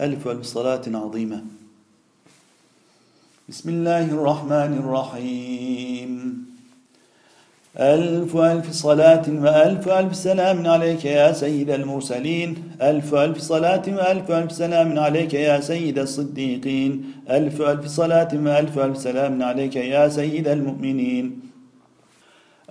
ألف ألف صلاة عظيمة. بسم الله الرحمن الرحيم. ألف ألف صلاة وألف ألف سلام عليك يا سيد المرسلين. ألف ألف صلاة وألف ألف سلام عليك يا سيد الصديقين. ألف ألف صلاة وألف ألف سلام عليك يا سيد المؤمنين.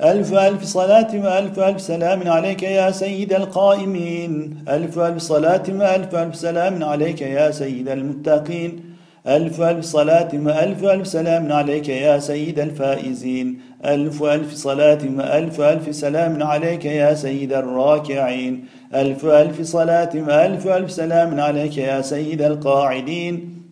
ألف ألف صلاة وألف ألف سلام عليك يا سيد القائمين ألف ألف صلاة وألف ألف سلام عليك يا سيد المتقين ألف ألف صلاة وألف ألف سلام عليك يا سيد الفائزين ألف ألف صلاة وألف ألف سلام عليك يا سيد الراكعين ألف ألف صلاة وألف ألف سلام عليك يا سيد القاعدين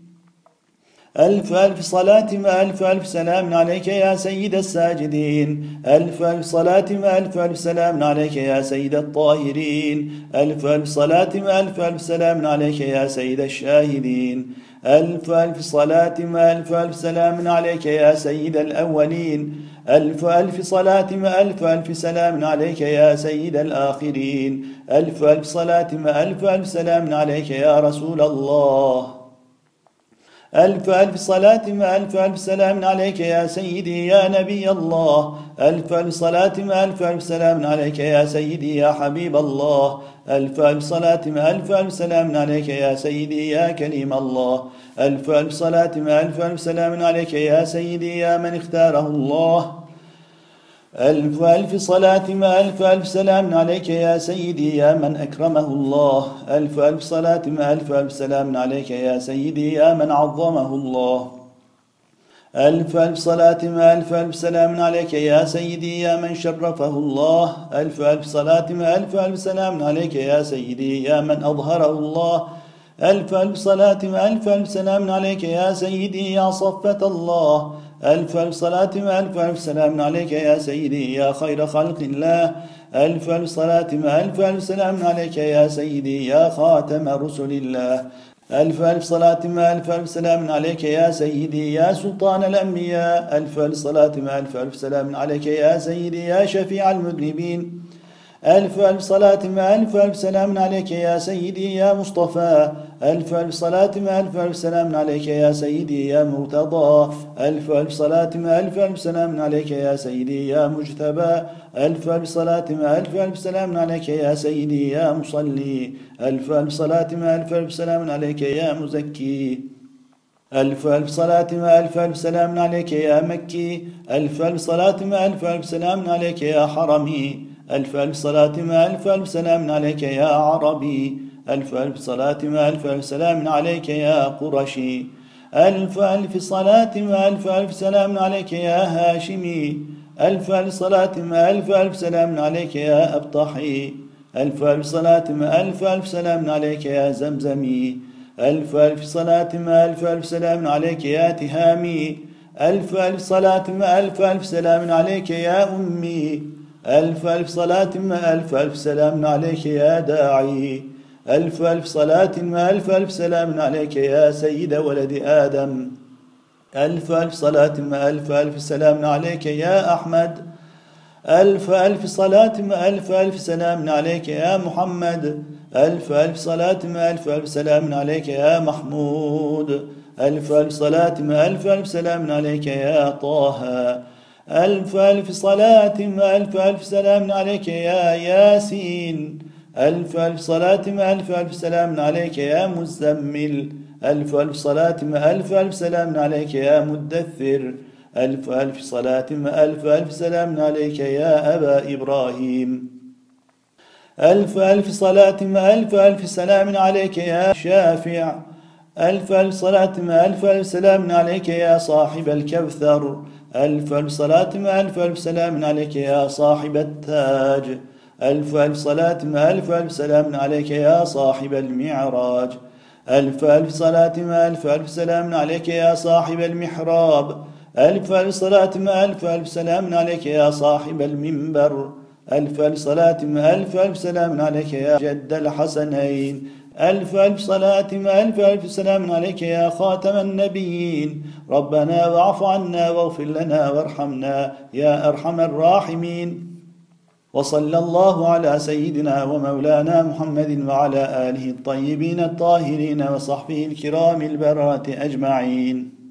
ألف ألف صلاة وألف ألف سلام عليك يا سيد الساجدين ألف ألف صلاة وألف ألف سلام عليك يا سيد الطاهرين ألف ألف صلاة وألف ألف سلام عليك يا سيد الشاهدين ألف ألف صلاة وألف ألف سلام عليك يا سيد الأولين ألف ألف صلاة وألف ألف سلام عليك يا سيد الآخرين ألف ألف صلاة وألف ألف سلام عليك يا رسول الله ألف ألف صلاة وألف ألف سلام عليك يا سيدي يا نبي الله. ألف ألف صلاة وألف ألف سلام عليك يا سيدي يا حبيب الله. ألف ألف صلاة وألف ألف سلام عليك يا سيدي يا كريم الله. ألف ألف صلاة وألف ألف سلام عليك يا سيدي يا من اختاره الله. ألف ألف صلاة ما ألف ألف سلام عليك يا سيدي يا من أكرمه الله ألف ألف صلاة ما ألف ألف سلام عليك يا سيدي يا من عظمه الله ألف ألف صلاة ما ألف ألف سلام عليك يا سيدي يا من شرفه الله ألف ألف صلاة ما ألف ألف سلام عليك يا سيدي يا من أظهره الله ألف ألف صلاة ما ألف ألف سلام عليك يا سيدي يا صفة الله ألف ألف صلاة وألف ألف سلام عليك يا سيدي يا خير خلق الله. ألف ألف صلاة وألف ألف سلام عليك يا سيدي يا خاتم رسل الله. ألف ألف صلاة وألف ألف سلام عليك يا سيدي يا سلطان الأنبياء. ألف ألف صلاة وألف ألف سلام عليك يا سيدي يا شفيع المذنبين. ألف ألف صلاة مع ألف ألف سلام عليك يا سيدي يا مصطفى. ألف ألف صلاة مع ألف ألف سلام عليك يا سيدي يا مرتضى ألف ألف صلاة مع ألف ألف سلام عليك يا سيدي يا مجتبى ألف ألف صلاة مع ألف ألف سلام عليك يا سيدي يا مصلي ألف ألف صلاة مع ألف ألف سلام عليك يا مزكي ألف ألف صلاة مع ألف ألف سلام عليك يا مكي ألف ألف صلاة مع ألف ألف سلام عليك يا حرمي ألف ألف صلاة ما ألف ألف سلام عليك يا عربي ألف ألف صلاة ما ألف سلام عليك يا قرشي. ألف ألف صلاة ما ألف سلام عليك يا هاشمي. ألف ألف صلاة ما ألف سلام عليك يا أبطحي. ألف ألف صلاة ما ألف سلام عليك يا زمزمي. ألف ألف صلاة ما ألف سلام عليك يا تهامي. ألف ألف صلاة ما ألف سلام عليك يا أمي. ألف ألف صلاة ما ألف ألف سلام عليك يا داعي. ألف ألف صلاة ما ألف سلام عليك يا سيد ولد آدم ألف ألف صلاة ما ألف سلام عليك يا أحمد ألف ألف صلاة ما ألف سلام عليك يا محمد ألف ألف صلاة ما ألف سلام عليك يا محمود ألف ألف صلاة ما ألف سلام عليك يا طه ألف ألف صلاة ألف ألف سلام عليك يا ياسين ألف ألف صلاة ألف ألف سلام عليك يا مزمل ألف ألف صلاة ألف ألف سلام عليك يا مدثر ألف ألف صلاة ألف ألف سلام عليك يا أبا إبراهيم ألف ألف صلاة ألف ألف سلام عليك يا شافع ألف ألف صلاة ألف ألف سلام عليك يا صاحب الكوثر ألف ألف صلاة مع ألف ألف سلام عليك يا صاحب التاج ألف ألف صلاة ألف ألف سلام عليك يا صاحب المعراج ألف ألف صلاة ألف ألف سلام عليك يا صاحب المحراب ألف ألف صلاة ألف ألف سلام عليك يا صاحب المنبر ألف ألف صلاة ألف ألف سلام عليك يا جد الحسنين ألف ألف صلاة ألف ألف سلام عليك يا خاتم النبيين ربنا واعف عنا واغفر لنا وارحمنا يا أرحم الراحمين وصلى الله على سيدنا ومولانا محمد وعلى آله الطيبين الطاهرين وصحبه الكرام البررة أجمعين.